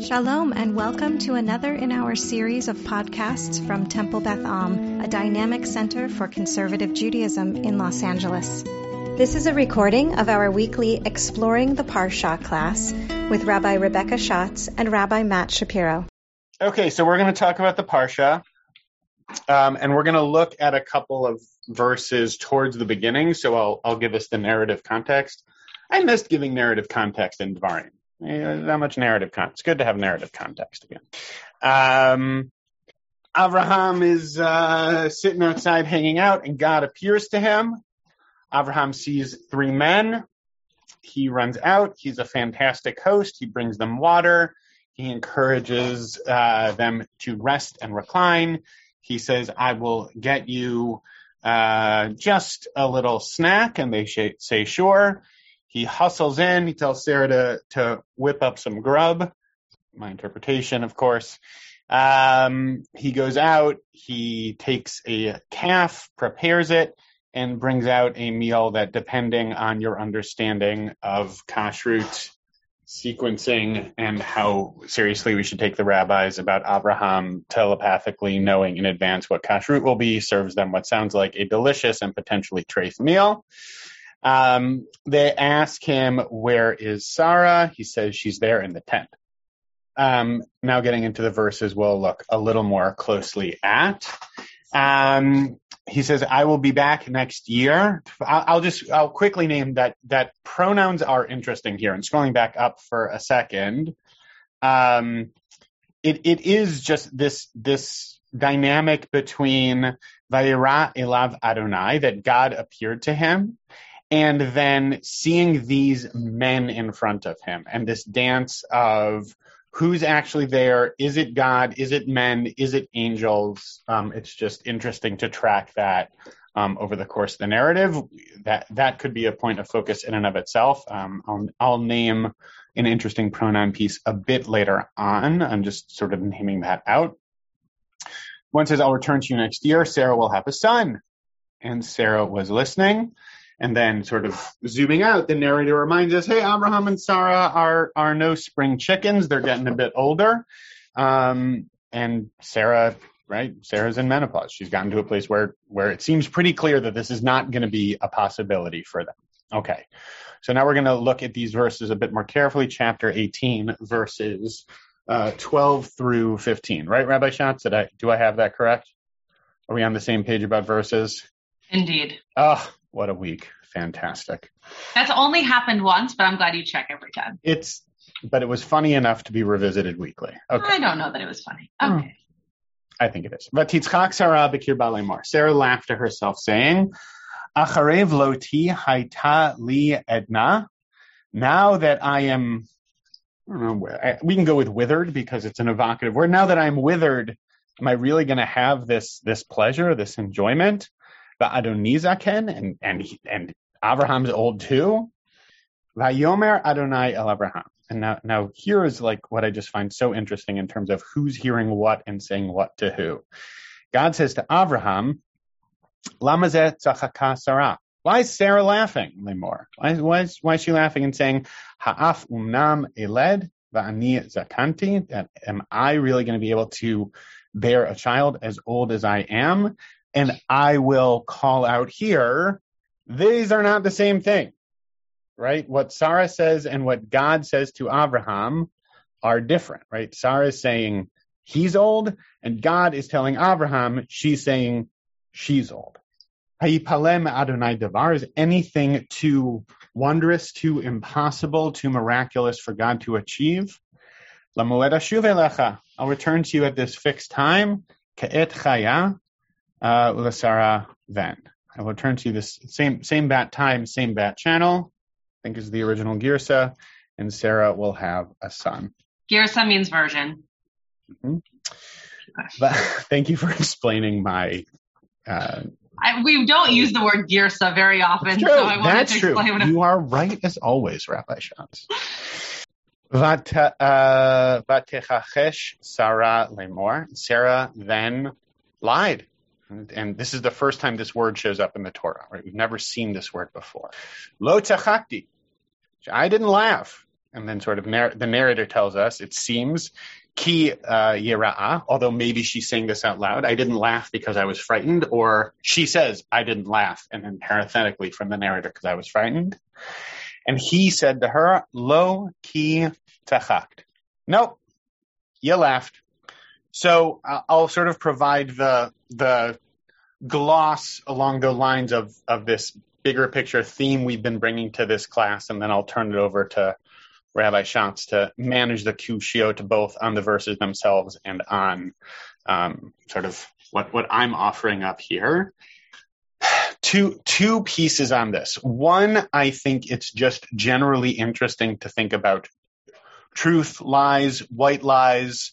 Shalom and welcome to another in our series of podcasts from Temple Beth Am, a dynamic center for conservative Judaism in Los Angeles. This is a recording of our weekly Exploring the Parsha class with Rabbi Rebecca Schatz and Rabbi Matt Shapiro. Okay, so we're going to talk about the Parsha, um, and we're going to look at a couple of verses towards the beginning, so I'll, I'll give us the narrative context. I missed giving narrative context in Dvarim. Not much narrative context. It's good to have narrative context again. Um, Abraham is uh, sitting outside hanging out, and God appears to him. Abraham sees three men. He runs out. He's a fantastic host. He brings them water. He encourages uh, them to rest and recline. He says, I will get you uh, just a little snack. And they sh- say, sure. He hustles in. He tells Sarah to, to whip up some grub. My interpretation, of course. Um, he goes out. He takes a calf, prepares it, and brings out a meal that, depending on your understanding of kashrut sequencing and how seriously we should take the rabbis about Abraham telepathically knowing in advance what kashrut will be, serves them what sounds like a delicious and potentially treif meal. Um, they ask him, where is Sarah? He says she's there in the tent. Um, now getting into the verses we'll look a little more closely at. Um, he says, I will be back next year. I'll, I'll, just, I'll quickly name that, that pronouns are interesting here and scrolling back up for a second. Um, it, it is just this, this dynamic between Vayera Elav Adonai, that God appeared to him, and then seeing these men in front of him and this dance of who's actually there. Is it god? Is it men? Is it angels? Um, it's just interesting to track that um, over the course of the narrative. That that could be a point of focus in and of itself. Um, I'll, I'll name an interesting pronoun piece a bit later on. I'm just sort of naming that out. One says i'll return to you next year. Sarah will have a son. And sarah was listening and then sort of zooming out, the narrator reminds us, hey, Abraham and Sarah are, are no spring chickens. They're getting a bit older. Um, and Sarah, right? Sarah's in menopause. She's gotten to a place where, where it seems pretty clear that this is not going to be a possibility for them. Okay. So now we're going to look at these verses a bit more carefully. Chapter 18, verses uh, 12 through 15, right, Rabbi Schatz? Did I, do I have that correct? Are we on the same page about verses? Indeed. Oh, what a week. Fantastic. That's only happened once, but I'm glad you check every time. It's, but it was funny enough to be revisited weekly. Okay. I don't know that it was funny. Okay. Hmm. I think it is. But Vatitzchak Sarah Bekir Balemar. Sarah laughed to herself, saying, Acharev loti haita li edna. Now that I am, I don't know where, we can go with withered because it's an evocative word. Now that I'm withered, am I really going to have this, this pleasure, this enjoyment? Adonizaken, and and and Abraham's old too. Vayomer Adonai El Abraham. And now, now here is like what I just find so interesting in terms of who's hearing what and saying what to who. God says to Abraham, Lamazet Sarah. Why is Sarah laughing, Limor? Why, why, is, why is she laughing and saying, Ha'af umnam eled va'ani zakanti? That am I really going to be able to bear a child as old as I am? And I will call out here, these are not the same thing, right? What Sarah says and what God says to Abraham are different, right? Sarah is saying he's old, and God is telling Abraham, she's saying she's old. Hayipalem Adonai Davar is anything too wondrous, too impossible, too miraculous for God to achieve. I'll return to you at this fixed time. Ka'et chaya, uh, Lasara then. I will turn to this same same bat time, same bat channel. I think is the original Girsa, and Sarah will have a son. Girsa means version. Mm-hmm. But thank you for explaining my. Uh, I, we don't use the word Girsa very often, so I wanted That's to explain. true. explain. You are right as always, Rabbi Schatz. Uh, Vatechachesh Sarah Lemor. Sarah then lied and this is the first time this word shows up in the Torah, right? We've never seen this word before. Lo tachakti. I didn't laugh. and then sort of narr- the narrator tells us it seems ki uh, although maybe she's saying this out loud. I didn't laugh because I was frightened, or she says I didn't laugh, and then parenthetically from the narrator because I was frightened. And he said to her, "Lo ki tachakt." Nope, you laughed. So I'll sort of provide the the gloss along the lines of of this bigger picture theme we've been bringing to this class, and then I'll turn it over to Rabbi Schatz to manage the kushiyot both on the verses themselves and on um, sort of what, what I'm offering up here. Two, two pieces on this. One, I think it's just generally interesting to think about truth, lies, white lies,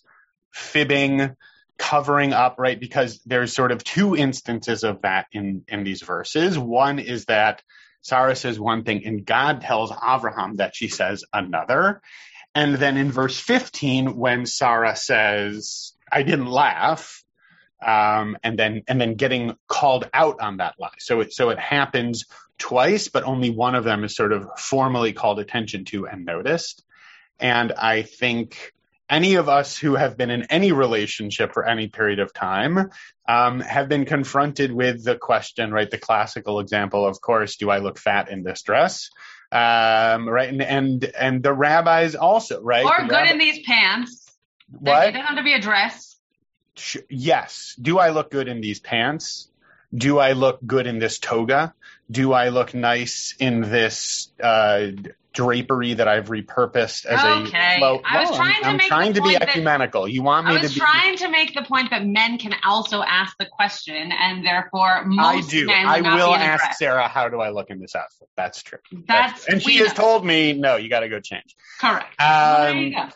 fibbing, covering up, right? Because there's sort of two instances of that in, in these verses. One is that Sarah says one thing, and God tells Abraham that she says another. And then in verse 15, when Sarah says, I didn't laugh, um, and then and then getting called out on that lie. So it so it happens twice, but only one of them is sort of formally called attention to and noticed. And I think any of us who have been in any relationship for any period of time um, have been confronted with the question, right? The classical example, of course, do I look fat in this dress? Um, right, and, and and the rabbis also, right? Or the good rabbi- in these pants. What? It doesn't have to be a dress. Sh- yes. Do I look good in these pants? Do I look good in this toga? Do I look nice in this uh, drapery that I've repurposed as Okay. a? Well, I was trying I'm, to I'm make trying the to be that- ecumenical. You want me to be? I was trying to make the point that men can also ask the question, and therefore I most do. men I will be in a ask dress. Sarah, how do I look in this outfit? That's true. That's and she we has told me, no, you got to go change. correct. Um, you go.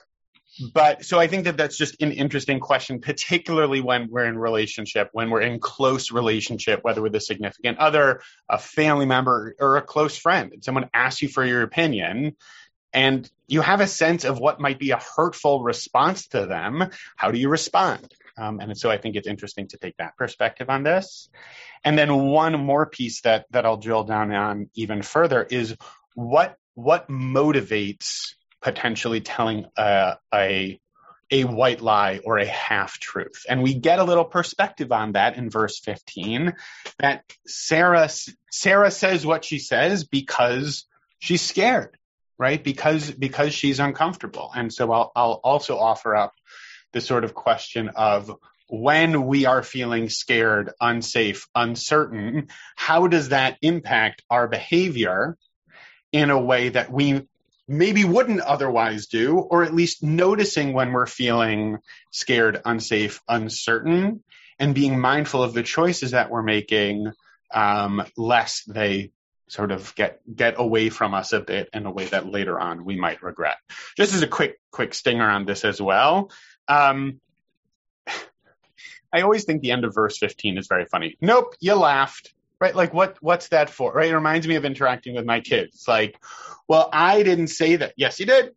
But so I think that that's just an interesting question, particularly when we're in relationship, when we're in close relationship, whether with a significant other, a family member, or a close friend, and someone asks you for your opinion, and you have a sense of what might be a hurtful response to them. How do you respond? Um, and so I think it's interesting to take that perspective on this. And then one more piece that that I'll drill down on even further is what what motivates potentially telling a, a a white lie or a half truth. And we get a little perspective on that in verse 15 that Sarah Sarah says what she says because she's scared, right? Because because she's uncomfortable. And so I'll I'll also offer up the sort of question of when we are feeling scared, unsafe, uncertain, how does that impact our behavior in a way that we maybe wouldn't otherwise do, or at least noticing when we're feeling scared, unsafe, uncertain, and being mindful of the choices that we're making, um, lest they sort of get get away from us a bit in a way that later on we might regret. Just as a quick quick stinger on this as well. Um, I always think the end of verse 15 is very funny. Nope, you laughed. Right? Like what what's that for? Right? It reminds me of interacting with my kids. Like, well, I didn't say that. Yes, you did.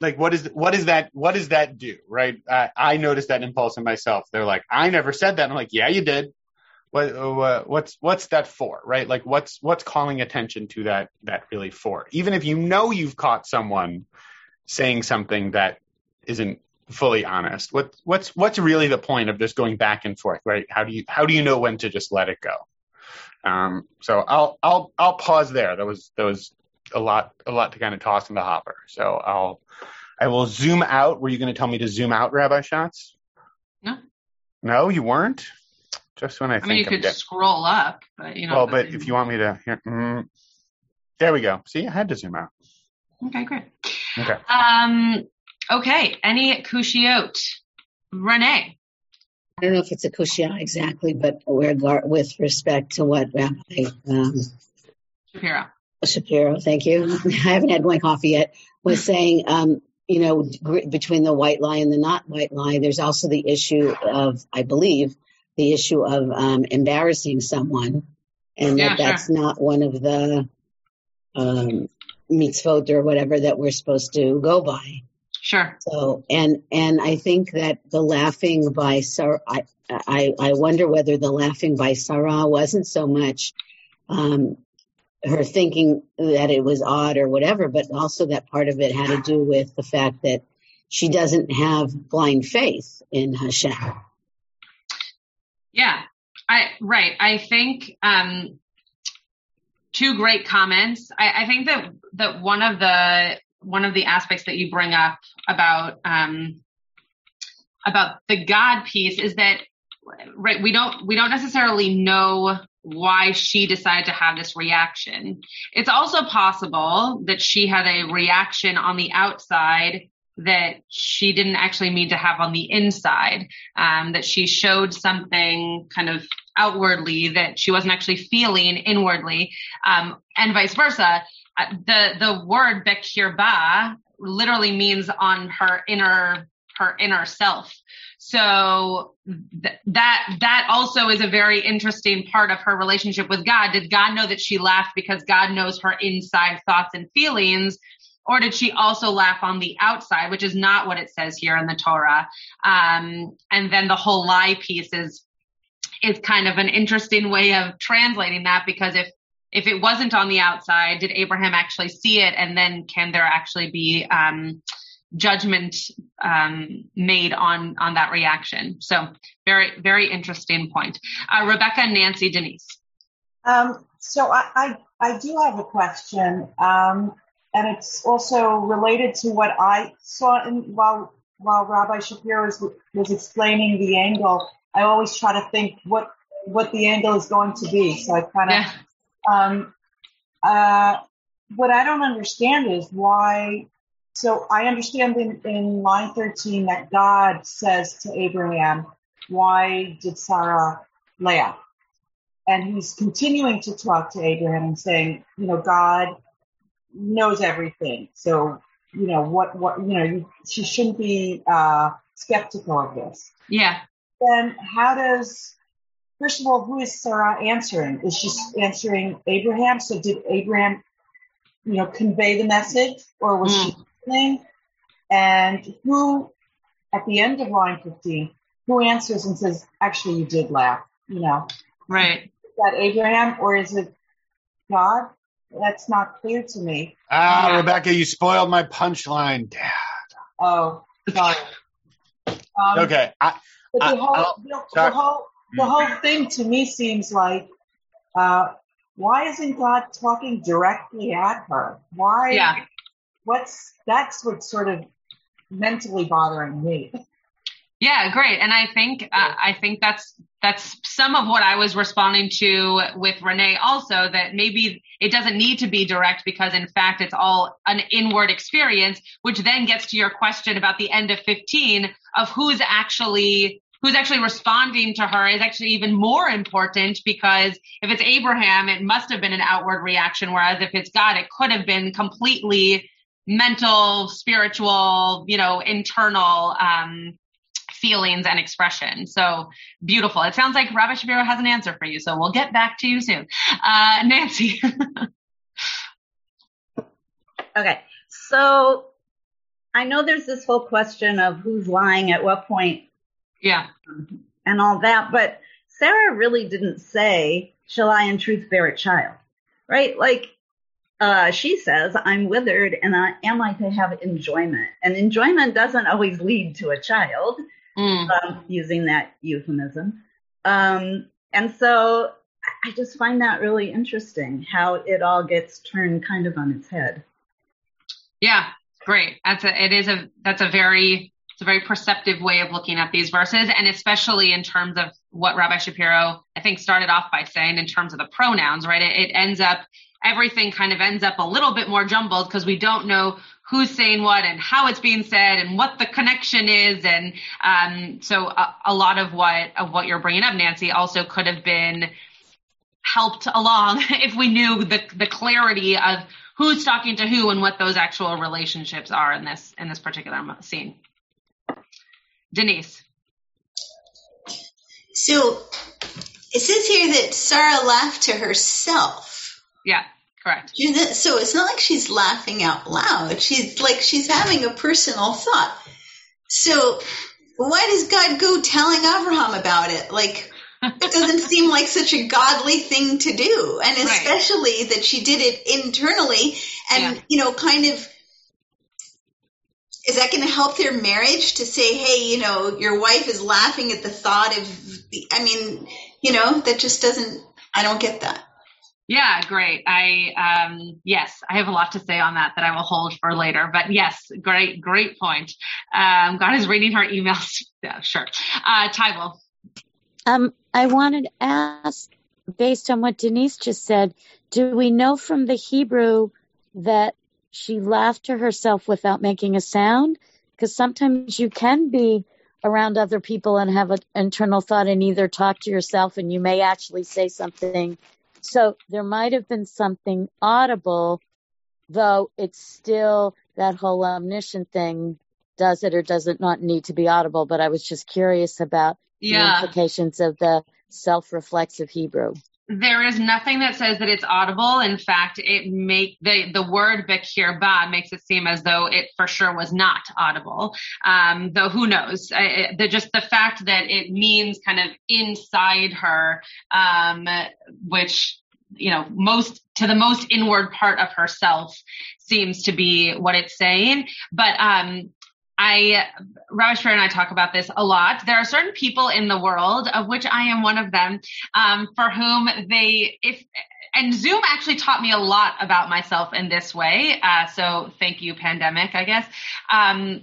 Like what is what is that what does that do? Right? I, I noticed that impulse in myself. They're like, I never said that. I'm like, yeah, you did. What what's what's that for? Right? Like what's what's calling attention to that that really for? Even if you know you've caught someone saying something that isn't fully honest. What what's what's really the point of just going back and forth, right? How do you how do you know when to just let it go? Um, so I'll I'll I'll pause there. That was that was a lot a lot to kind of toss in the hopper. So I'll I will zoom out. Were you going to tell me to zoom out, Rabbi Schatz? No. No, you weren't. Just when I, I think mean, you I'm could scroll up, but you know. well, but if you want me to, here, mm, there we go. See, I had to zoom out. Okay, great. Okay. Um. Okay. Any kushiot? Renee. I don't know if it's a kushia exactly, but with with respect to what Rabbi um, Shapiro. Shapiro, thank you. I haven't had my coffee yet. Was saying, um, you know, gr- between the white lie and the not white lie, there's also the issue of, I believe, the issue of um, embarrassing someone, and Yeah, that that's not one of the um, mitzvot or whatever that we're supposed to go by. Sure. So, and and I think that the laughing by Sarah, I I, I wonder whether the laughing by Sarah wasn't so much um, her thinking that it was odd or whatever, but also that part of it had to do with the fact that she doesn't have blind faith in Hashem. Yeah, I right. I think um, two great comments. I, I, think that that one of the one of the aspects that you bring up about um, about the God piece is that right we don't we don't necessarily know why she decided to have this reaction. It's also possible that she had a reaction on the outside that she didn't actually mean to have on the inside, um, that she showed something kind of outwardly that she wasn't actually feeling inwardly, um, and vice versa. Uh, the the word bekirba literally means on her inner her inner self. So th- that that also is a very interesting part of her relationship with God. Did God know that she laughed because God knows her inside thoughts and feelings? Or did she also laugh on the outside, which is not what it says here in the Torah? Um, and then the whole lie piece is is kind of an interesting way of translating that because if if it wasn't on the outside, did Abraham actually see it? And then can there actually be um, judgment um, made on on that reaction? So very very interesting point. Uh, Rebecca, Nancy, Denise. Um, so I, I, I do have a question, um, and it's also related to what I saw in, while while Rabbi Shapiro was, was explaining the angle. I always try to think what what the angle is going to be. So I kind of yeah. Um, uh, what I don't understand is why. So I understand in, in line 13 that God says to Abraham, why did Sarah laugh? And he's continuing to talk to Abraham and saying, you know, God knows everything. So, you know, what, what, you know, you, she shouldn't be, uh, skeptical of this. Yeah. Then how does first of all, who is Sarah answering? Is she answering Abraham? So did Abraham, you know, convey the message or was mm. she listening? And who, at the end of line 15, who answers and says, actually, you did laugh, you know? Right. Is that Abraham or is it God? That's not clear to me. Ah, yeah. Rebecca, you spoiled my punchline, Dad. Oh, sorry. Um, okay. I, but the, I, whole, the, the, whole, the whole thing to me seems like, uh, why isn't God talking directly at her? Why? Yeah. What's that's what's sort of mentally bothering me. Yeah, great. And I think uh, I think that's that's some of what I was responding to with Renee also that maybe it doesn't need to be direct because in fact it's all an inward experience, which then gets to your question about the end of 15 of who's actually who's actually responding to her is actually even more important because if it's Abraham, it must have been an outward reaction. Whereas if it's God, it could have been completely mental, spiritual, you know, internal, um, feelings and expression. So beautiful. It sounds like Rabbi Shapiro has an answer for you. So we'll get back to you soon. Uh, Nancy. okay. So I know there's this whole question of who's lying at what point yeah. And all that. But Sarah really didn't say, shall I in truth bear a child? Right? Like, uh, she says, I'm withered and I, am I to have enjoyment? And enjoyment doesn't always lead to a child, mm. um, using that euphemism. Um, and so I just find that really interesting how it all gets turned kind of on its head. Yeah, great. That's a, it is a, that's a very it's a very perceptive way of looking at these verses, and especially in terms of what Rabbi Shapiro, I think, started off by saying in terms of the pronouns, right? It, it ends up, everything kind of ends up a little bit more jumbled because we don't know who's saying what and how it's being said and what the connection is. And um, so a, a lot of what of what you're bringing up, Nancy, also could have been helped along if we knew the the clarity of who's talking to who and what those actual relationships are in this in this particular scene. Denise. So it says here that Sarah laughed to herself. Yeah, correct. So it's not like she's laughing out loud. She's like she's having a personal thought. So why does God go telling Abraham about it? Like it doesn't seem like such a godly thing to do. And especially right. that she did it internally and, yeah. you know, kind of is that going to help their marriage to say, hey, you know, your wife is laughing at the thought of the, I mean, you know, that just doesn't, I don't get that. Yeah, great. I um, yes, I have a lot to say on that that I will hold for later. But yes, great, great point. Um, God is reading her emails. yeah, sure. Uh, Tybal. Um, I wanted to ask, based on what Denise just said, do we know from the Hebrew that she laughed to herself without making a sound? Because sometimes you can be around other people and have an internal thought and either talk to yourself and you may actually say something so there might have been something audible, though it's still that whole omniscient thing. Does it or does it not need to be audible? But I was just curious about yeah. the implications of the self-reflexive Hebrew there is nothing that says that it's audible. In fact, it make the the word ba makes it seem as though it for sure was not audible. Um, though who knows? I, the just the fact that it means kind of inside her, um, which you know most to the most inward part of herself seems to be what it's saying. But um, I, Rabbi and I talk about this a lot. There are certain people in the world, of which I am one of them, um, for whom they, if, and Zoom actually taught me a lot about myself in this way. Uh, so thank you, pandemic, I guess. Um,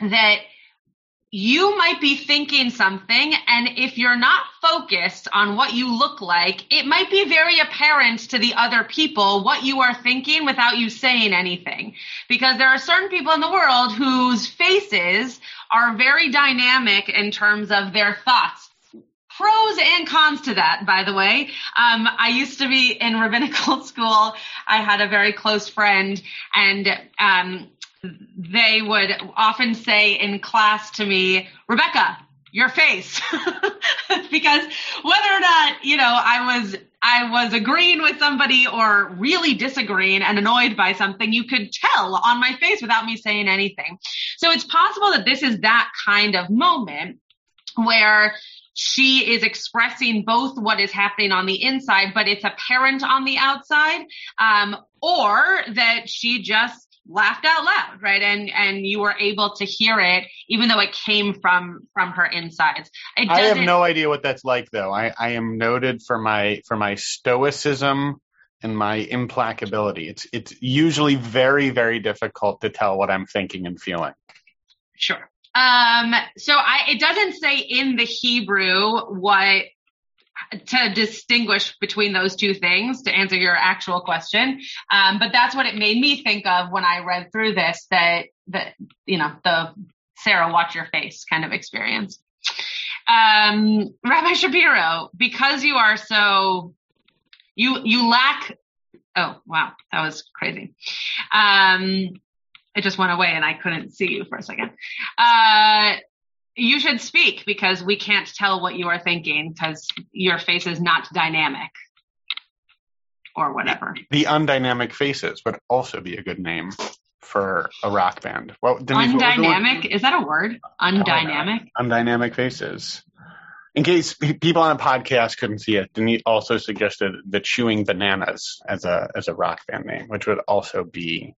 that you might be thinking something and if you're not focused on what you look like, it might be very apparent to the other people what you are thinking without you saying anything. Because there are certain people in the world whose faces are very dynamic in terms of their thoughts. Pros and cons to that, by the way. Um, I used to be in rabbinical school. I had a very close friend and, um, they would often say in class to me, Rebecca, your face. because whether or not, you know, I was I was agreeing with somebody or really disagreeing and annoyed by something, you could tell on my face without me saying anything. So it's possible that this is that kind of moment where she is expressing both what is happening on the inside, but it's apparent on the outside, um, or that she just laughed out loud, right? And and you were able to hear it, even though it came from from her insides. I have no idea what that's like, though. I, I am noted for my for my stoicism and my implacability. It's it's usually very very difficult to tell what I'm thinking and feeling. Sure. Um, so I, it doesn't say in the Hebrew what to distinguish between those two things to answer your actual question. Um, but that's what it made me think of when I read through this that, that, you know, the Sarah watch your face kind of experience. Um, Rabbi Shapiro, because you are so, you, you lack, oh, wow, that was crazy. Um, it just went away and I couldn't see you for a second. Uh, you should speak because we can't tell what you are thinking because your face is not dynamic or whatever. The undynamic faces would also be a good name for a rock band. Well, Denise, undynamic is that a word? Undynamic. undynamic faces. In case people on a podcast couldn't see it, Denise also suggested the Chewing Bananas as a as a rock band name, which would also be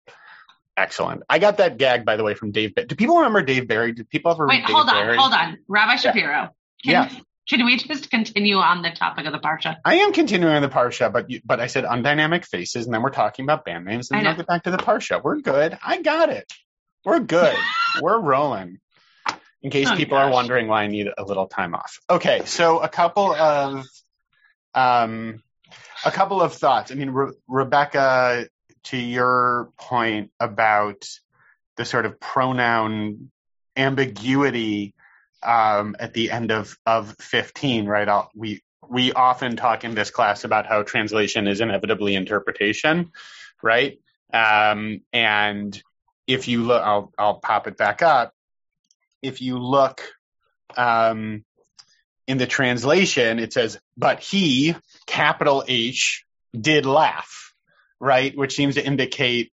excellent. I got that gag, by the way, from Dave. Do people remember Dave Barry? Did people ever wait? hold on, hold on, Rabbi Shapiro. Can, yeah. Can we just continue on the topic of the parsha? I am continuing on the parsha, but you, but I said undynamic faces, and then we're talking about band names, and then I'll get back to the parsha. We're good. I got it. We're good. we're rolling. In case oh, people gosh. are wondering why I need a little time off. Okay, so a couple of um, a couple of thoughts. I mean, Re- Rebecca to your point about the sort of pronoun ambiguity um, at the end of, of 15, right? I'll, we we often talk in this class about how translation is inevitably interpretation, right? Um, and if you look, I'll I'll pop it back up. If you look um, in the translation, it says, "But he, capital H, did laugh." Right? Which seems to indicate,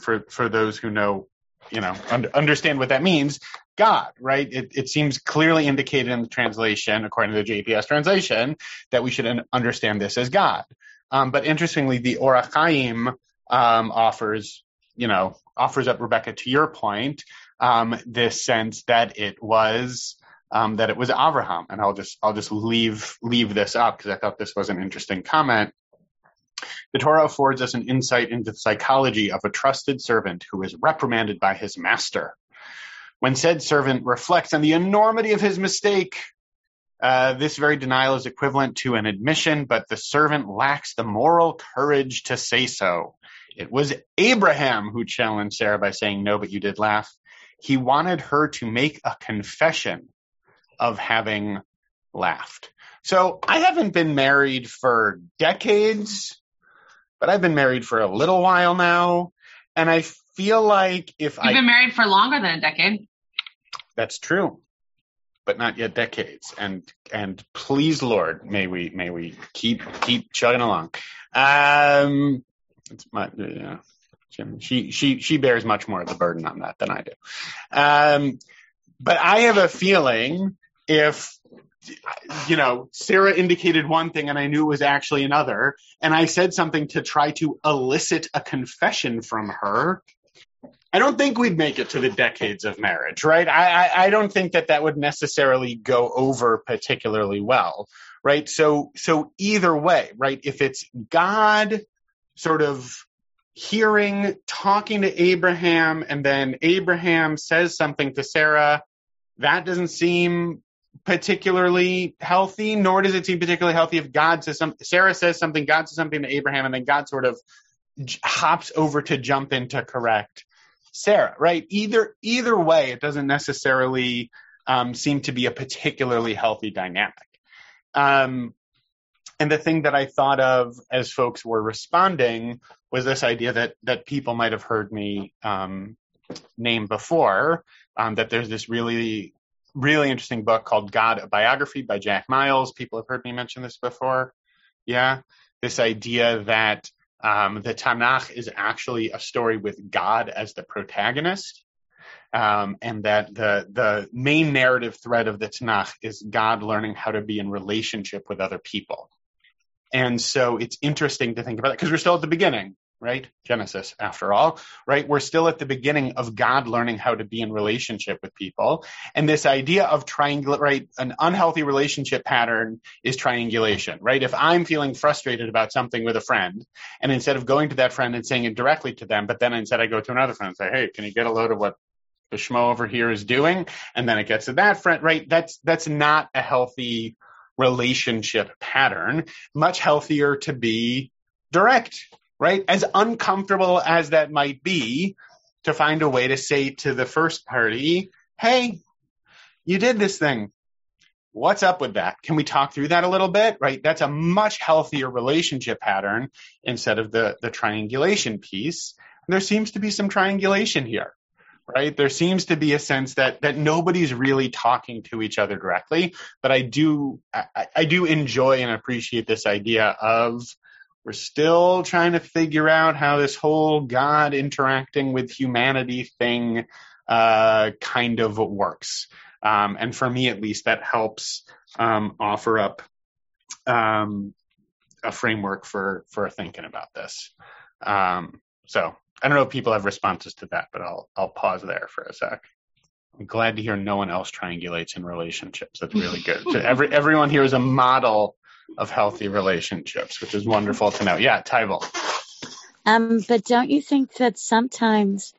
for for those who know, you know, un- understand what that means, God, right? It, it seems clearly indicated in the translation, according to the JPS translation, that we should un- understand this as God. Um, but interestingly, the Or HaChaim um, offers, you know, offers up Rebecca to your point, um, this sense that it was um, that it was Avraham, and I'll just I'll just leave leave this up because I thought this was an interesting comment. The Torah affords us an insight into the psychology of a trusted servant who is reprimanded by his master. When said servant reflects on the enormity of his mistake, uh, this very denial is equivalent to an admission, but the servant lacks the moral courage to say so. It was Abraham who challenged Sarah by saying, No, but you did laugh. He wanted her to make a confession of having laughed. So I haven't been married for decades, but I've been married for a little while now. And I feel like if I You've I. been married for longer than a decade. That's true, but not yet decades. And and please, Lord, may we may we keep keep chugging along. Um, it's my yeah, She she she bears much more of the burden on that than I do. Um, but I have a feeling if you know Sarah indicated one thing and I knew it was actually another, and I said something to try to elicit a confession from her. I don't think we'd make it to the decades of marriage, right? I, I, I don't think that that would necessarily go over particularly well, right? So, so either way, right? If it's God sort of hearing, talking to Abraham, and then Abraham says something to Sarah, that doesn't seem particularly healthy, nor does it seem particularly healthy if God says something, Sarah says something, God says something to Abraham, and then God sort of hops over to jump in to correct Sarah, right? Either either way, it doesn't necessarily um, seem to be a particularly healthy dynamic. Um, and the thing that I thought of as folks were responding was this idea that that people might have heard me um, name before. Um, that there's this really really interesting book called God: A Biography by Jack Miles. People have heard me mention this before. Yeah, this idea that um, the Tanakh is actually a story with God as the protagonist, um, and that the the main narrative thread of the Tanakh is God learning how to be in relationship with other people. And so it's interesting to think about it because we're still at the beginning, right? Genesis, after all, right? We're still at the beginning of God learning how to be in relationship with people. And this idea of triangle, right? An unhealthy relationship pattern is triangulation, right? If I'm feeling frustrated about something with a friend, and instead of going to that friend and saying it directly to them, but then instead I go to another friend and say, hey, can you get a load of what the schmo over here is doing? And then it gets to that friend, right? That's, that's not a healthy relationship pattern. Much healthier to be direct, right? As uncomfortable as that might be, to find a way to say to the first party, hey, you did this thing. What's up with that? Can we talk through that a little bit? Right? That's a much healthier relationship pattern instead of the, the triangulation piece. And there seems to be some triangulation here, right? There seems to be a sense that, that nobody's really talking to each other directly. But I do, I, I do enjoy and appreciate this idea of we're still trying to figure out how this whole God interacting with humanity thing uh, kind of works. Um, and for me, at least, that helps um, offer up um, a framework for for thinking about this. Um, so I don't know if people have responses to that, but I'll I'll pause there for a sec. I'm glad to hear no one else triangulates in relationships. That's really good. so every everyone here is a model of healthy relationships, which is wonderful to know. Yeah, Tyval. Um, but don't you think that sometimes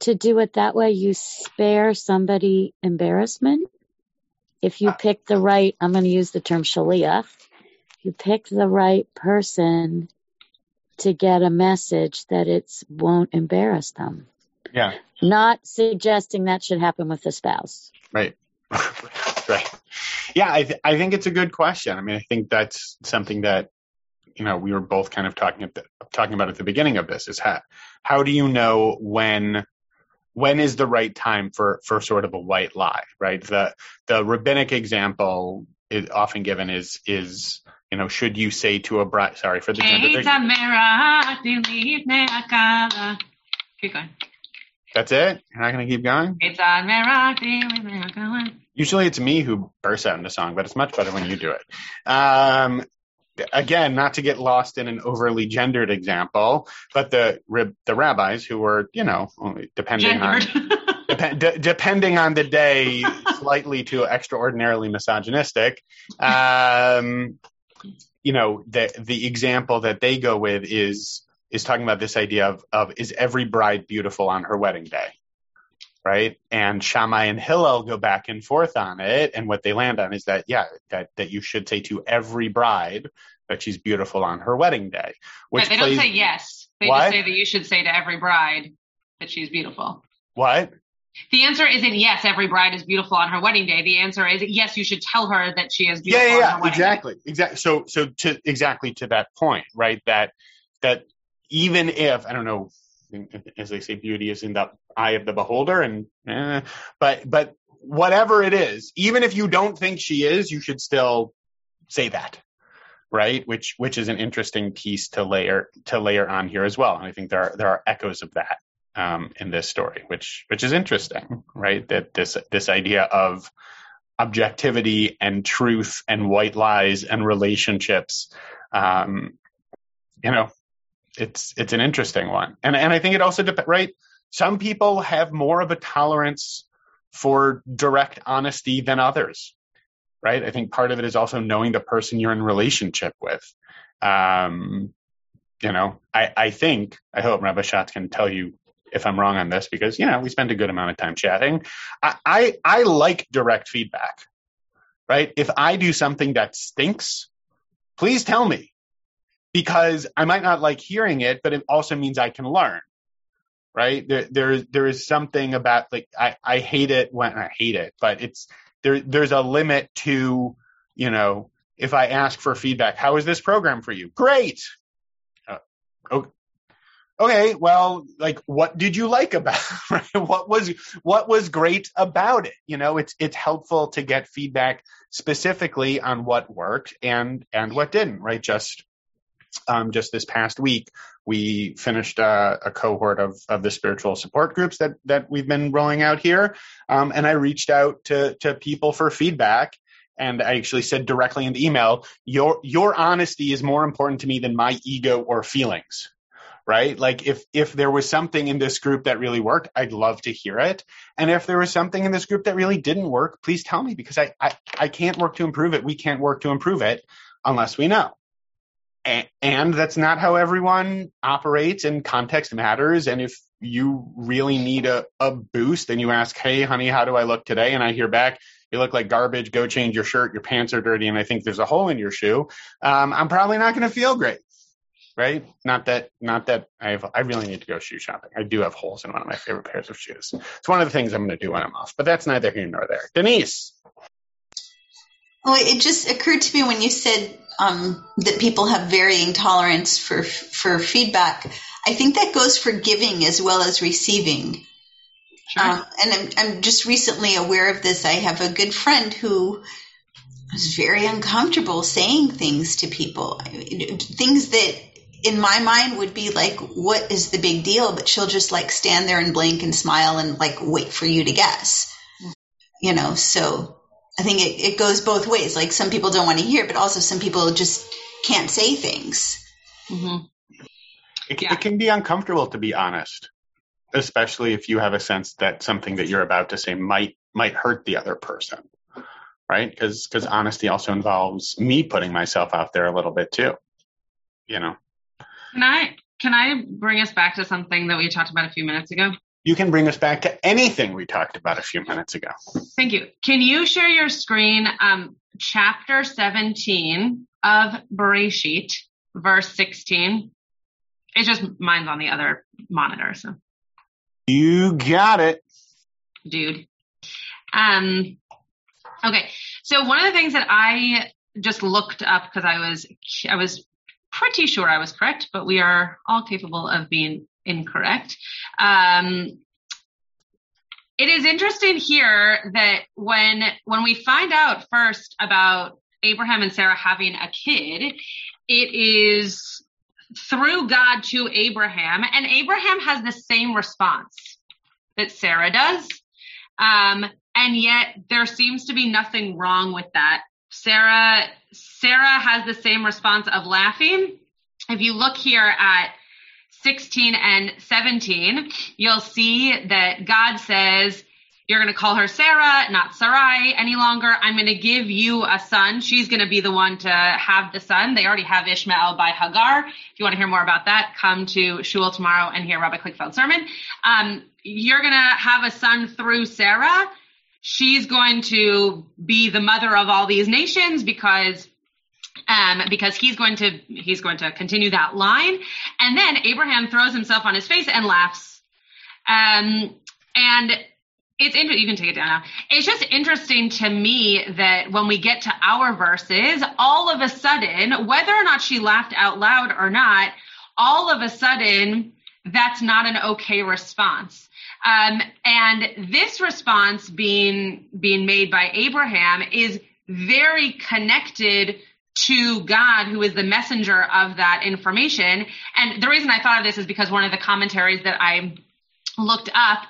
to do it that way, you spare somebody embarrassment? If you pick the right, I'm going to use the term shaliach, you pick the right person to get a message that it won't embarrass them. Yeah. Not suggesting that should happen with the spouse. Right. right. Yeah, I, th- I think it's a good question. I mean, I think that's something that you know we were both kind of talking at the, talking about at the beginning of this is how how do you know when when is the right time for for sort of a white lie, right? The the rabbinic example is often given is is you know should you say to a bride sorry for the gender Keep going. That's it? You're not going to keep going? It's on Meraki, going. Usually it's me who bursts out into song, but it's much better when you do it. Um, again, not to get lost in an overly gendered example, but the the rabbis who were, you know, depending Gendered. on dep- d- depending on the day, slightly to extraordinarily misogynistic. Um, you know, the the example that they go with is is talking about this idea of of is every bride beautiful on her wedding day, right? And Shammai and Hillel go back and forth on it, and what they land on is that yeah, that that you should say to every bride that she's beautiful on her wedding day. Which Right, they plays, don't say yes. They What? just say that you should say to every bride that she's beautiful. what? The answer isn't yes, every bride is beautiful on her wedding day. The answer is yes, you should tell her that she is Yeah, beautiful yeah, on yeah, her wedding exactly, exactly. So, so to exactly to that point, right? That that even if I don't know, as they say, beauty is in the eye of the beholder, and eh, but but whatever it is, even if you don't think she is, you should still say that, right? Which which is an interesting piece to layer to layer on here as well. And I think there are there are echoes of that um, in this story, which which is interesting, right? That this this idea of objectivity and truth and white lies and relationships, um, you know, it's it's an interesting one, and and I think it also depends. right. Some people have more of a tolerance for direct honesty than others, right? I think part of it is also knowing the person you're in relationship with. Um, you know, I, I think, I hope Rabbi Schatz can tell you if I'm wrong on this because, you know, we spend a good amount of time chatting. I, I, I like direct feedback, right? If I do something that stinks, please tell me because I might not like hearing it, but it also means I can learn. Right. There, there, there is something about like, I, I hate it when I hate it, but it's there, there's a limit to, you know, if I ask for feedback, how is this program for you? Great. Uh, okay. Okay, well, like, what did you like about what was what was great about it? You know, it's it's helpful to get feedback specifically on what worked and and what didn't. Right? Just um, just this past week, we finished uh, a cohort of of the spiritual support groups that that we've been rolling out here, um, and I reached out to to people for feedback. And I actually said directly in the email, your your honesty is more important to me than my ego or feelings right? Like if if there was something in this group that really worked, I'd love to hear it. And if there was something in this group that really didn't work, please tell me because I I, I can't work to improve it. We can't work to improve it unless we know. And, that's not how everyone operates and context matters. And if you really need a, a boost and you ask, Hey, honey, how do I look today? And I hear back, you look like garbage. Go change your shirt. Your pants are dirty. And I think there's a hole in your shoe. Um, I'm probably not going to feel great right? Not that, not that I have, I really need to go shoe shopping. I do have holes in one of my favorite pairs of shoes. It's one of the things I'm going to do when I'm off, but that's neither here nor there. Denise. Oh, it just occurred to me when you said um, that people have varying tolerance for for feedback. I think that goes for giving as well as receiving. Sure. Uh, and I'm, I'm just recently aware of this. I have a good friend who was very uncomfortable saying things to people, things that in my mind would be like, what is the big deal? But she'll just like stand there and blink and smile and like wait for you to guess. You know, so I think it, it goes both ways. Like some people don't want to hear, but also some people just can't say things. hmm It, Yeah. it can be uncomfortable to be honest, especially if you have a sense that something that you're about to say might might hurt the other person, right? Because because honesty also involves me putting myself out there a little bit too. You know, Can I can I bring us back to something that we talked about a few minutes ago? You can bring us back to anything we talked about a few minutes ago. Thank you. Can you share your screen, um, chapter 17 of Bereshit, verse 16? It's just mine's on the other monitor, so You got it. dude. Um, okay. So one of the things that I just looked up because I was, I was pretty sure I was correct, but we are all capable of being incorrect. Um, it is interesting here that when, when we find out first about Abraham and Sarah having a kid, it is through God to Abraham and Abraham has the same response that Sarah does. Um, and yet there seems to be nothing wrong with that. Sarah, Sarah has the same response of laughing. If you look here at 16 and 17, you'll see that God says, you're going to call her Sarah, not Sarai any longer. I'm going to give you a son. She's going to be the one to have the son. They already have Ishmael by Hagar. If you want to hear more about that, come to Shul tomorrow and hear Rabbi Kligfeld's sermon. Um, you're going to have a son through Sarah. She's going to be the mother of all these nations because um, because he's going to he's going to continue that line. And then Abraham throws himself on his face and laughs. Um, and it's interesting. You can take it down now. It's just interesting to me that when we get to our verses, all of a sudden, whether or not she laughed out loud or not, all of a sudden, that's not an okay response. Um, and this response being being made by Abraham is very connected to God, who is the messenger of that information. And the reason I thought of this is because one of the commentaries that I looked up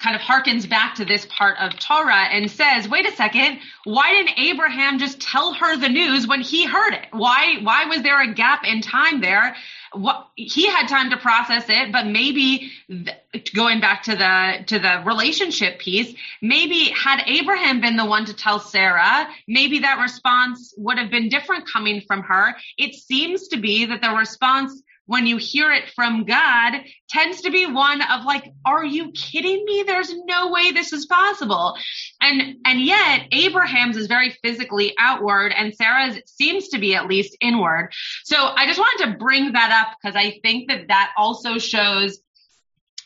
kind of harkens back to this part of Torah and says, wait a second, why didn't Abraham just tell her the news when he heard it? Why, why was there a gap in time there? What, he had time to process it, but maybe th- going back to the, to the relationship piece, maybe had Abraham been the one to tell Sarah, maybe that response would have been different coming from her. It seems to be that the response when you hear it from God tends to be one of like, are you kidding me? There's no way this is possible. And, and yet Abraham's is very physically outward and Sarah's seems to be at least inward. So I just wanted to bring that up because I think that that also shows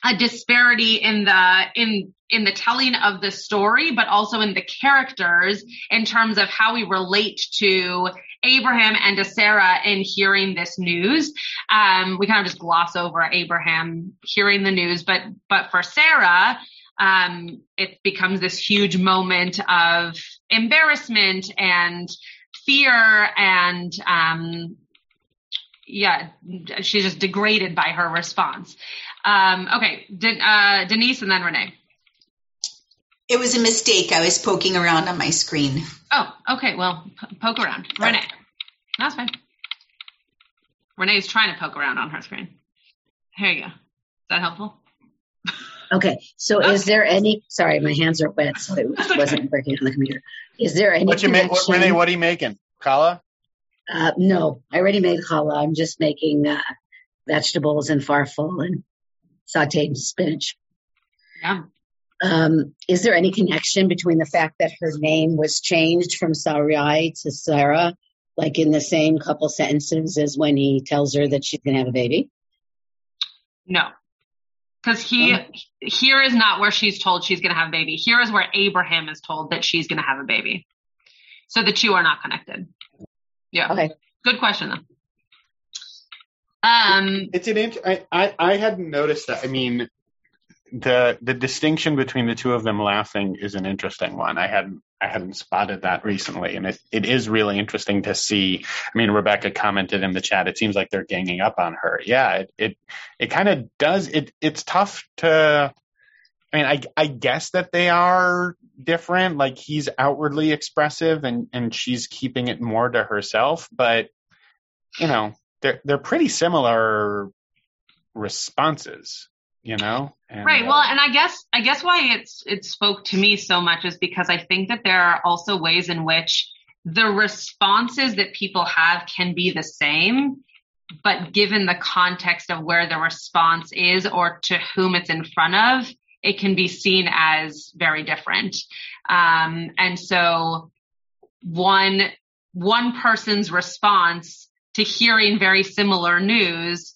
a disparity in the in in the telling of the story but also in the characters in terms of how we relate to Abraham and to Sarah in hearing this news. Um, we kind of just gloss over Abraham hearing the news, but but for Sarah, um, it becomes this huge moment of embarrassment and fear and um, yeah, she's just degraded by her response. Um, okay, De- uh, Denise and then Renee. It was a mistake. I was poking around on my screen. Oh, okay. Well, p- poke around. Renee. That's fine. Renee's trying to poke around on her screen. Here you go. Is that helpful? Okay, so Okay. is there any? Sorry, my hands are wet, so it okay. wasn't working on the computer. Is there any What you make? What, Renee, what are you making? Challah? Uh, no, I already made challah. I'm just making uh, vegetables and farfel and sautéed spinach. Yeah. Um, is there any connection between the fact that her name was changed from Sarai to Sarah, like in the same couple sentences as when he tells her that she's going to have a baby? No. Because he Oh. here is not where she's told she's going to have a baby. Here is where Abraham is told that she's going to have a baby. So the two are not connected. Yeah. Okay. Good question though. Um. It's an int- I, I I hadn't noticed that. I mean, the the distinction between the two of them laughing is an interesting one. I hadn't I hadn't spotted that recently, and it, it is really interesting to see. I mean, Rebecca commented in the chat. It seems like they're ganging up on her. Yeah, it it, it kind of does. It it's tough to. I mean, I I guess that they are different. Like he's outwardly expressive, and and she's keeping it more to herself. But you know, they're they're pretty similar responses. You know, and, Right. uh, Well, and I guess I guess why it's it spoke to me so much is because I think that there are also ways in which the responses that people have can be the same, but given the context of where the response is or to whom it's in front of, it can be seen as very different. Um, and so one one person's response to hearing very similar news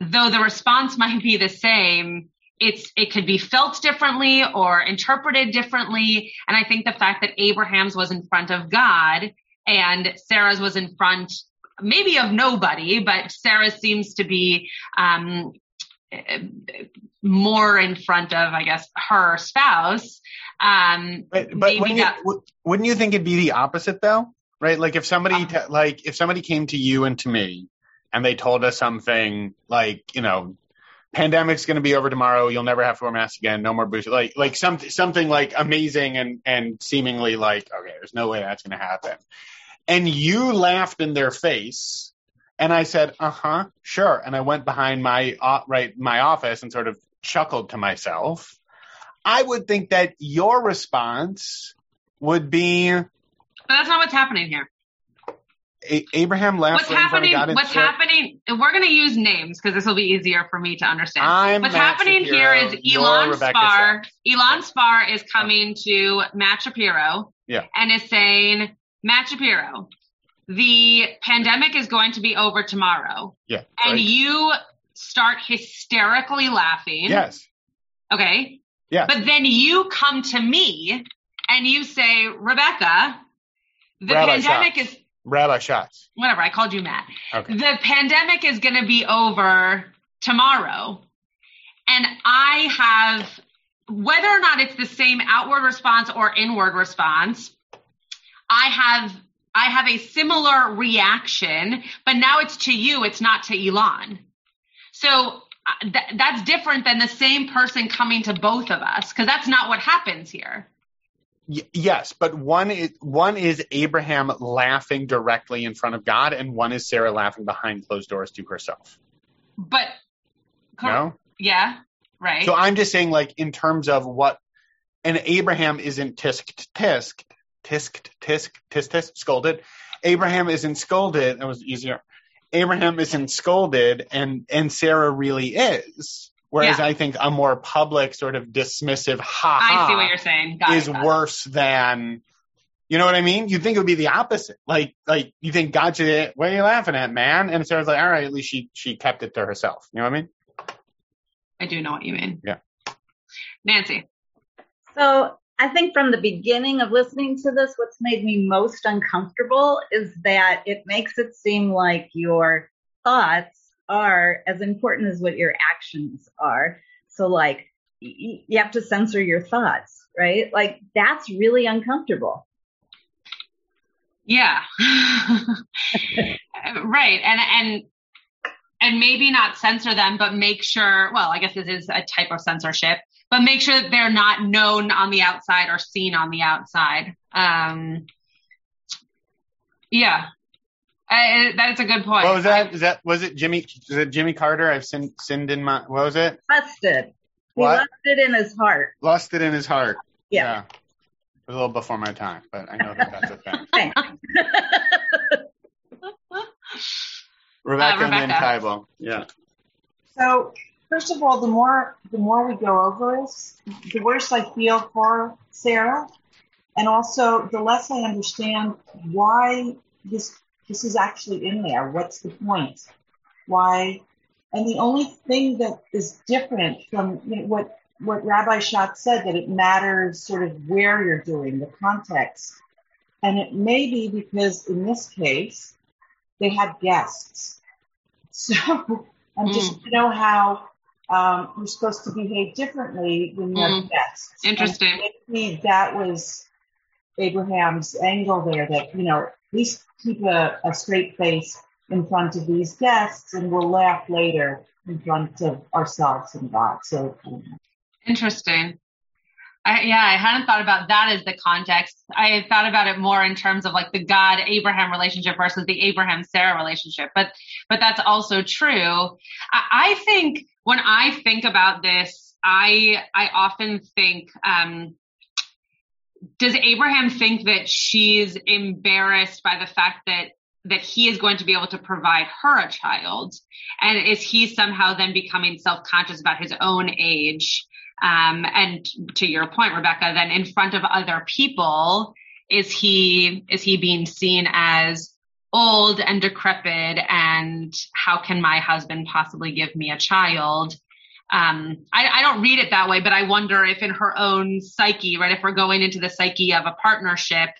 though the response might be the same, it's it could be felt differently or interpreted differently. And I think the fact that Abraham's was in front of God and Sarah's was in front maybe of nobody, but Sarah seems to be um, more in front of, I guess, her spouse. Um, But, but wouldn't, you, wouldn't you think it'd be the opposite though? Right? Like if somebody te- like if somebody came to you and to me and they told us something like, you know, pandemic's going to be over tomorrow. You'll never have to wear masks again. No more booster. Like like something something like amazing and and seemingly like okay, there's no way that's going to happen. And you laughed in their face, and I said, uh huh, sure. And I went behind my uh, right my office and sort of chuckled to myself. I would think that your response would be. But that's not what's happening here. A- Abraham laughed What's right in front of happening? What's happening? We're going to use names because this will be easier for me to understand. I'm What's Matt happening Shapiro, here is Elon Spar. Elon Spar is coming to Matt Shapiro Yeah. and is saying, Matt Shapiro, the pandemic is going to be over tomorrow, Yeah. and right. you start hysterically laughing. Yes. Okay. Yes. But then you come to me and you say, Rebecca, the Rabbi pandemic Schatz. is Rabbi Schatz. whatever. I called you Matt. Okay. The pandemic is going to be over tomorrow. And I have, whether or not it's the same outward response or inward response, I have, I have a similar reaction, but now it's to you. It's not to Elon. So uh, th- that's different than the same person coming to both of us because that's not what happens here. Y- yes, but one is one is Abraham laughing directly in front of God, and one is Sarah laughing behind closed doors to herself. But No. yeah, right. So I'm just saying, like in terms of what, and Abraham isn't tisked, tisked, tisked, tisked, tisk, tisk, scolded. Abraham isn't scolded. It was easier. Abraham isn't scolded, and and Sarah really is. Whereas Yeah. I think a more public, sort of dismissive, ha I see ha, what you're saying. Got is it, got it. worse than. You know what I mean? You'd think it would be the opposite. Like, like you think God should, what are you laughing at, man? And Sarah's like, all right, at least she she kept it to herself. You know what I mean? I do know what you mean. Yeah. Nancy. So I think from the beginning of listening to this, what's made me most uncomfortable is that it makes it seem like your thoughts are as important as what your actions are. So like you have to censor your thoughts, right? Like that's really uncomfortable. Yeah. right. And and and maybe not censor them, but make sure well, I guess this is a type of censorship, but make sure that they're not known on the outside or seen on the outside. Um yeah. I, that's a good point. What was that? Is that was it Jimmy? Is it Jimmy Carter? I've sinned, sinned in my. What was it? Lusted. He What? left it in his heart. Lost it in his heart. Yeah. It was a little before my time, but I know that that's a thing. Thanks. Rebecca, and then Rebecca. Tybal. Yeah. So first of all, the more the more we go over this, the worse I feel for Sarah, and also the less I understand why this this is actually in there. What's the point? Why? And the only thing that is different from you know, what what Rabbi Schatz said that it matters sort of where you're doing the context, and it may be because in this case they had guests. So I'm just you know how um, you're supposed to behave differently when you have Mm. guests. Interesting. Maybe that was Abraham's angle there. That you know, at least keep a, a straight face in front of these guests, and we'll laugh later in front of ourselves and God. So Interesting. I, yeah, I hadn't thought about that as the context. I had thought about it more in terms of like the God Abraham relationship versus the Abraham Sarah relationship. But but that's also true. I, I think when I think about this, I I often think, um, does Abraham think that she's embarrassed by the fact that that he is going to be able to provide her a child, and is he somehow then becoming self conscious about his own age? Um, and to your point, Rebecca, then in front of other people, is he is he being seen as old and decrepit? And how can my husband possibly give me a child? Um, I, I don't read it that way, but I wonder if in her own psyche, right, if we're going into the psyche of a partnership,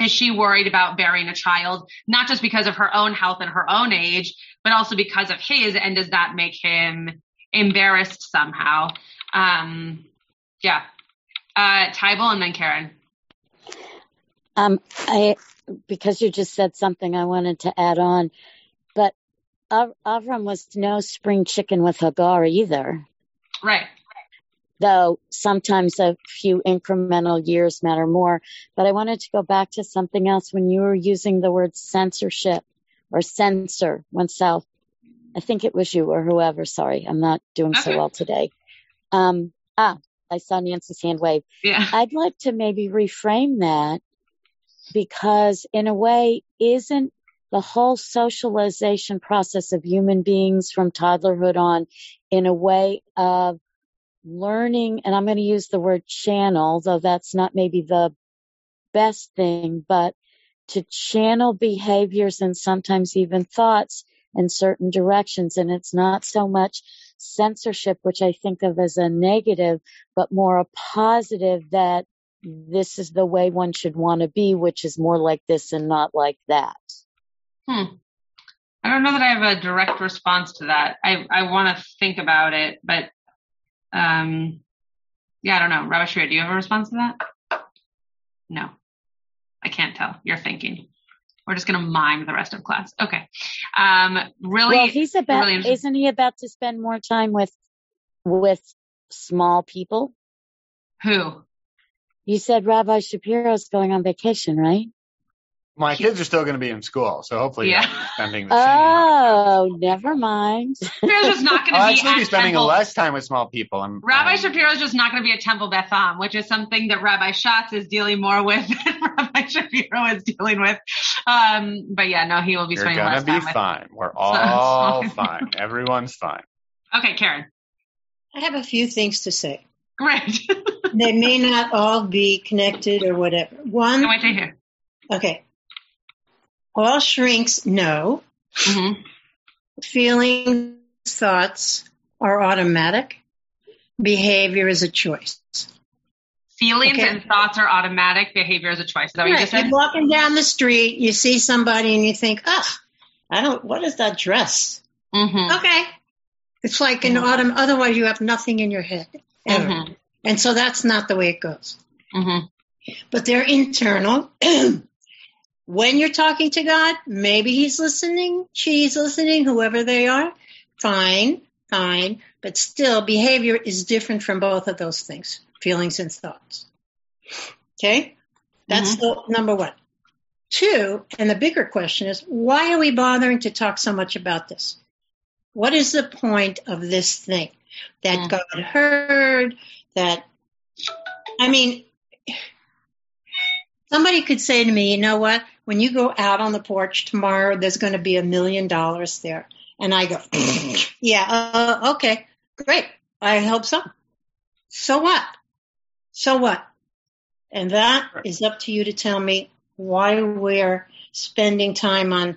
is she worried about bearing a child, not just because of her own health and her own age, but also because of his? And does that make him embarrassed somehow? Um, yeah. Uh, Tybal and then Karen. Um, I because you just said something I wanted to add on, Av- Avram was no spring chicken with Hagar either. Right. Though sometimes a few incremental years matter more. But I wanted to go back to something else when you were using the word censorship or censor oneself. I think it was you or whoever. Sorry, I'm not doing so well today. Um, ah, I saw Nancy's hand wave. Yeah. I'd like to maybe reframe that because, in a way, isn't the whole socialization process of human beings from toddlerhood on in a way of learning, and I'm going to use the word channel, though that's not maybe the best thing, but to channel behaviors and sometimes even thoughts in certain directions. And it's not so much censorship, which I think of as a negative, but more a positive that this is the way one should want to be, which is more like this and not like that. Hmm. I don't know that I have a direct response to that. I, I want to think about it, but um, yeah, I don't know. Rabbi Shria, do you have a response to that? No, I can't tell. You're thinking. We're just going to mime the rest of class. Okay. Um, really, well, he's about, really isn't he about to spend more time with, with small people? who? You said Rabbi Shapiro's going on vacation, right? My kids are still going to be in school, so hopefully Yeah. I'll spending the same. Oh, never mind. Shapiro's just not going I'll to be actually at be spending Temple. less time with small people. I'm, Rabbi um, Shapiro's just not going to be at Temple Beth Am, which is something that Rabbi Schatz is dealing more with than Rabbi Shapiro is dealing with. Um, but yeah, no, he will be You're spending gonna be time with. fine. We're all fine. fine. Everyone's fine. Okay, Karen. I have a few things to say. Great. They may not all be connected or whatever. One, Can't wait to hear. okay. All shrinks know hmm feelings, thoughts are automatic. Behavior is a choice. Feelings Okay. and thoughts are automatic. Behavior is a choice. Is that what you Right. just said? You're walking down the street, you see somebody and you think, ah, I don't, what is that dress? hmm Okay. It's like an autumn, otherwise you have nothing in your head. Ever. hmm And so that's not the way it goes. hmm But they're internal. when you're talking to God, maybe He's listening, she's listening, whoever they are. Fine, fine. But still, behavior is different from both of those things feelings and thoughts. Okay? That's the number one. Two, and the bigger question is why are we bothering to talk so much about this? What is the point of this thing? That Mm. God heard, that, I mean, somebody could say to me, you know what? When you go out on the porch tomorrow, there's going to be a million dollars there. And I go, yeah, uh, okay, great. I hope so. So what? So what? And that is up to you to tell me why we're spending time on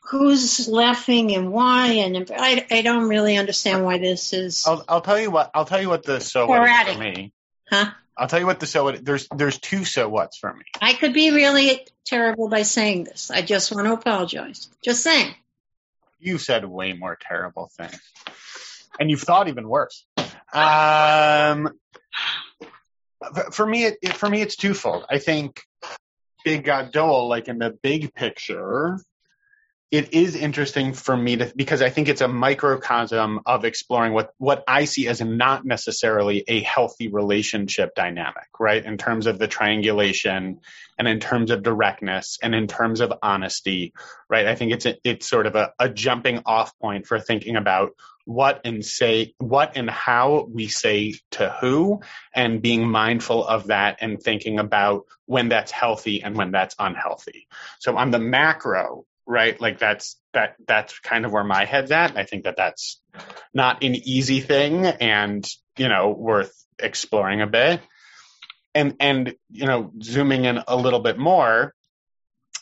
who's laughing and why. And I, I don't really understand why this is. I'll, I'll tell you what. I'll tell you what the so what is for me. Huh? I'll tell you what the so what. There's there's two so what's for me. I could be really terrible by saying this. I just want to apologize. Just saying. You've said way more terrible things, and you've thought even worse. Um, for me, it, for me it's twofold. I think Big Gadol, like in the big picture, it is interesting for me to because I think it's a microcosm of exploring what what I see as not necessarily a healthy relationship dynamic, right? In terms of the triangulation and in terms of directness and in terms of honesty, right? I think it's a, it's sort of a, a jumping off point for thinking about what and say what and how we say to who and being mindful of that and thinking about when that's healthy and when that's unhealthy. So on the macro, right? Like that's that that's kind of where my head's at. I think that that's not an easy thing and, you know, worth exploring a bit. And and you know, zooming in a little bit more,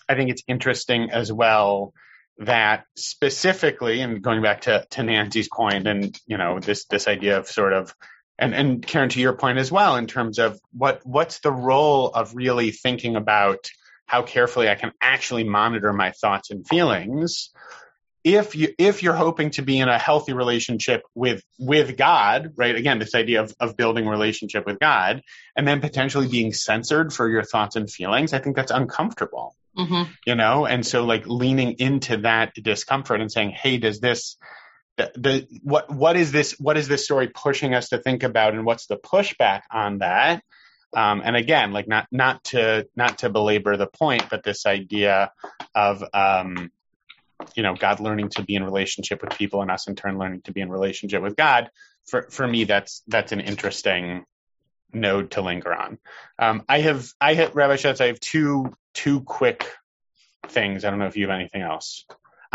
I think it's interesting as well that specifically and going back to, to Nancy's point and you know this this idea of sort of and and Karen to your point as well in terms of what what's the role of really thinking about how carefully I can actually monitor my thoughts and feelings if you if you're hoping to be in a healthy relationship with with God, right? Again, this idea of, of building relationship with God and then potentially being censored for your thoughts and feelings, I think that's uncomfortable, Mm-hmm. you know and so like leaning into that discomfort and saying hey does this the, the what what is this what is this story pushing us to think about and what's the pushback on that um, and again like not not to not to belabor the point but this idea of um, you know god learning to be in relationship with people and us in turn learning to be in relationship with god for for me that's that's an interesting node to linger on. Um, i have i have rabbi Schatz, i have two two quick things. I don't know if you have anything else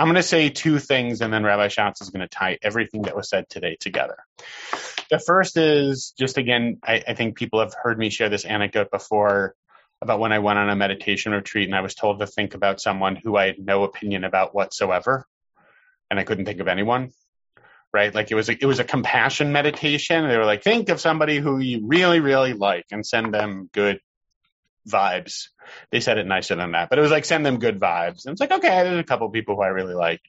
i'm going to say two things and then rabbi Schatz is going to tie everything that was said today together the first is just again I, I think people have heard me share this anecdote before about when I went on a meditation retreat and I was told to think about someone who I had no opinion about whatsoever, and I couldn't think of anyone. Right, like it was a, it was a compassion meditation. They were like, think of somebody who you really really like and send them good vibes. They said it nicer than that, but it was like send them good vibes. And it's like, okay, there's a couple people who I really like.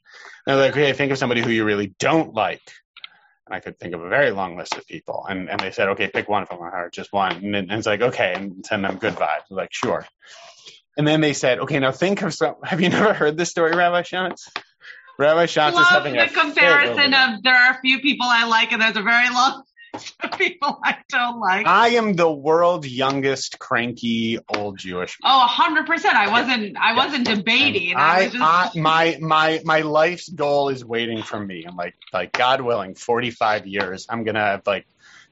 And they're like, okay, think of somebody who you really don't like. And I could think of a very long list of people. And and they said, okay, pick one from my heart, just one. And, and it's like, okay, and send them good vibes. I was like, sure. And then they said, okay, now think of some. Have you never heard this story, Rabbi Schatz? Rabbi Schatz is having the a comparison of there are a few people I like and there's a very long of people I don't like. I am the world's youngest cranky old Jewish man. Oh, hundred percent. I wasn't. I wasn't debating. I, I, was just. I, my my my life's goal is waiting for me. I'm like like God willing, 45 years, I'm gonna have like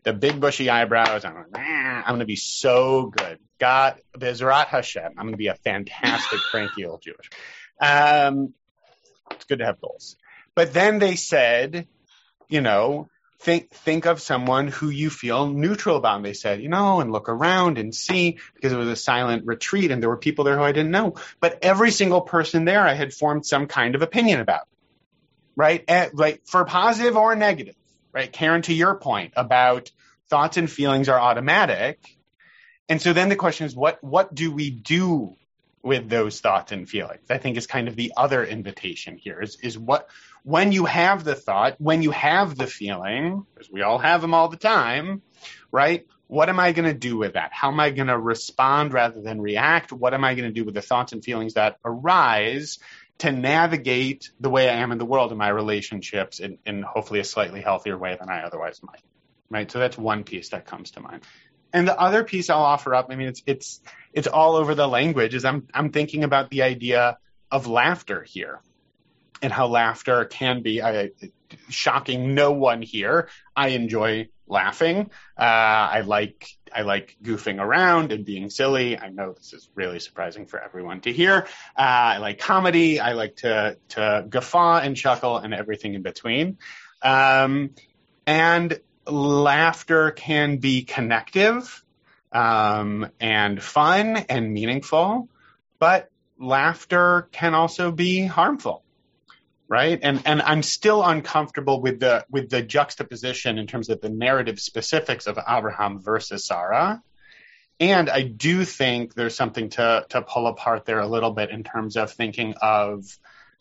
the big bushy eyebrows. I'm like, "Nah," I'm gonna be so good. God, Bezrat Hashem, I'm gonna be a fantastic cranky old Jewish. Um, it's good to have goals. But then they said, you know, think think of someone who you feel neutral about. And they said, you know, and look around and see because it was a silent retreat and there were people there who I didn't know. But every single person there I had formed some kind of opinion about. Right? Eh, like for positive or negative. Right? Karen, to your point about thoughts and feelings are automatic. And so then the question is what what do we do with those thoughts and feelings? I think is kind of the other invitation here is is what when you have the thought, when you have the feeling, because we all have them all the time, right? What am I going to do with that? How am I going to respond rather than react? What am I going to do with the thoughts and feelings that arise to navigate the way I am in the world and my relationships in, in hopefully a slightly healthier way than I otherwise might, right? So that's one piece that comes to mind. And the other piece I'll offer up, I mean, it's it's it's all over the language. Is I'm I'm thinking about the idea of laughter here, and how laughter can be I, shocking no one here. I enjoy laughing. Uh, I like I like goofing around and being silly. I know this is really surprising for everyone to hear. Uh, I like comedy. I like to to guffaw and chuckle and everything in between. Um, and laughter can be connective um, and fun and meaningful, but laughter can also be harmful right? And and i'm still uncomfortable with the with the juxtaposition in terms of the narrative specifics of abraham versus sarah. And i do think there's something to to pull apart there a little bit in terms of thinking of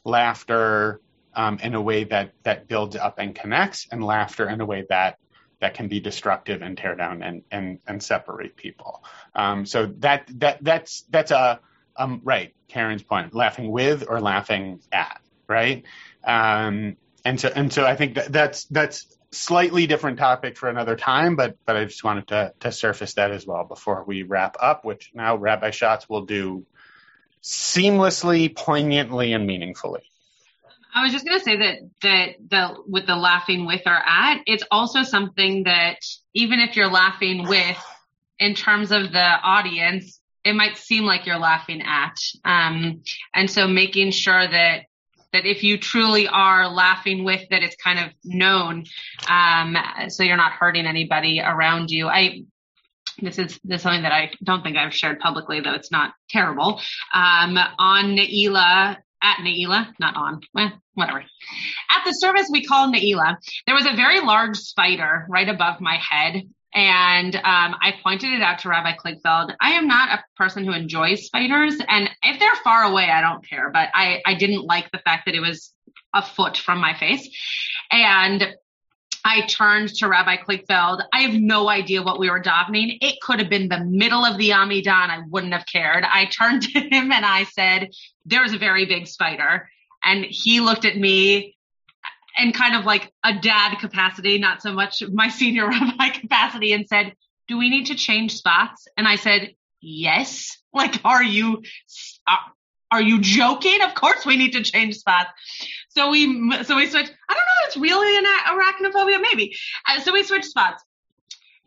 laughter um, in a way that that builds up and connects and laughter in a way that that can be destructive and tear down and and, and separate people. Um, so that that that's that's a um, right karen's point laughing with or laughing at right? Um, and so and so I think that that's that's slightly different topic for another time, but but I just wanted to to surface that as well before we wrap up, which now Rabbi Schatz will do seamlessly, poignantly, and meaningfully. I was just gonna say that that the with the laughing with or at, it's also something that even if you're laughing with, in terms of the audience, it might seem like you're laughing at. Um, and so making sure that that if you truly are laughing with that it's kind of known um, so you're not hurting anybody around you. I this is this is something that i don't think i've shared publicly though it's not terrible. Um, on naila at naila not on well whatever. At the service we call naila there was a very large spider right above my head and um, I pointed it out to Rabbi Kligfeld. I am not a person who enjoys spiders, and if they're far away, I don't care. But I, I didn't like the fact that it was a foot from my face, and I turned to Rabbi Kligfeld. I have no idea what we were davening. It could have been the middle of the Amidah. I wouldn't have cared. I turned to him and I said, there's a very big spider. And he looked at me in kind of like a dad capacity, not so much my senior rabbi capacity and said, do we need to change spots? And I said, yes. Like, are you, are you joking? Of course we need to change spots. So we, so we switched. I don't know. If it's really an arachnophobia, maybe. Uh, so we switched spots.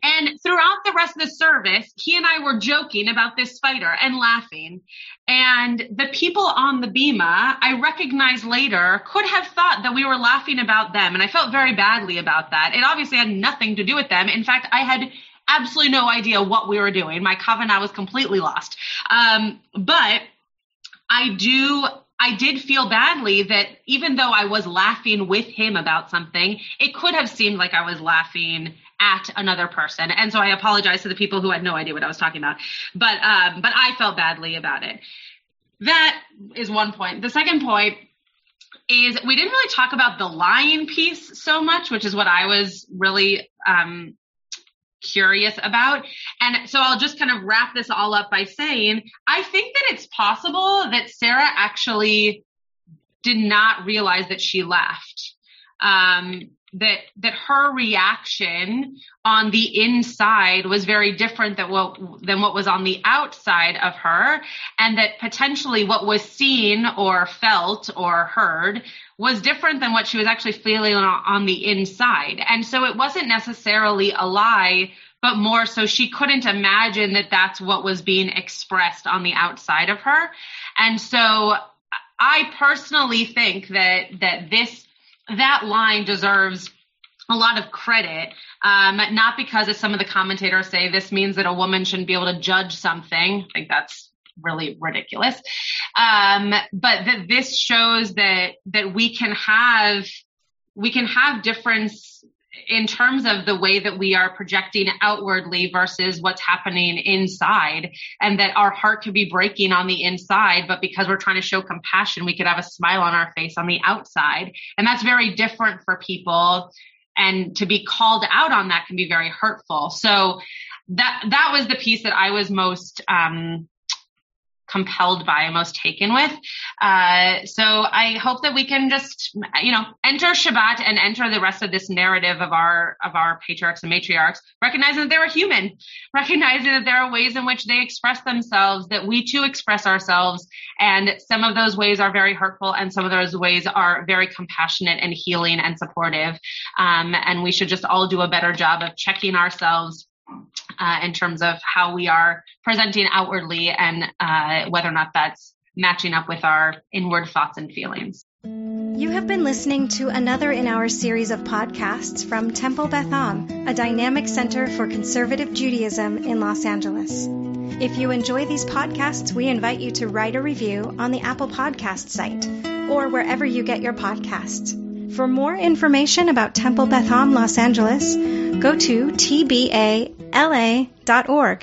And throughout the rest of the service, he and I were joking about this spider and laughing. And the people on the bima, I recognized later, could have thought that we were laughing about them. And I felt very badly about that. It obviously had nothing to do with them. In fact, I had absolutely no idea what we were doing. My kavanah was completely lost. Um, but I do I did feel badly that even though I was laughing with him about something, it could have seemed like I was laughing at another person. And so I apologize to the people who had no idea what I was talking about. But um, but I felt badly about it. That is one point. The second point is we didn't really talk about the lying piece so much, which is what I was really um, curious about. And so I'll just kind of wrap this all up by saying I think that it's possible that Sarah actually did not realize that she left. Um, that that her reaction on the inside was very different than what than what was on the outside of her and that potentially what was seen or felt or heard was different than what she was actually feeling on the inside. And so it wasn't necessarily a lie but more so she couldn't imagine that that's what was being expressed on the outside of her. And so i personally think that that this that line deserves a lot of credit, um, not because as some of the commentators say, this means that a woman shouldn't be able to judge something. I think that's really ridiculous. Um, but that this shows that, that we can have, we can have difference in terms of the way that we are projecting outwardly versus what's happening inside and that our heart could be breaking on the inside but because we're trying to show compassion we could have a smile on our face on the outside. And that's very different for people. And to be called out on that can be very hurtful. So that that was the piece that i was most um, compelled by, most taken with. Uh, so I hope that we can just, you know, enter Shabbat and enter the rest of this narrative of our of our patriarchs and matriarchs, recognizing that they're human, recognizing that there are ways in which they express themselves, that we too express ourselves, and some of those ways are very hurtful, and some of those ways are very compassionate and healing and supportive. Um, and we should just all do a better job of checking ourselves uh, in terms of how we are presenting outwardly and uh, whether or not that's matching up with our inward thoughts and feelings. You have been listening to another in our series of podcasts from Temple Beth Am, a dynamic center for conservative Judaism in Los Angeles. If you enjoy these podcasts, we invite you to write a review on the Apple Podcast site or wherever you get your podcasts. For more information about Temple Beth Am Los Angeles, go to tbala.org.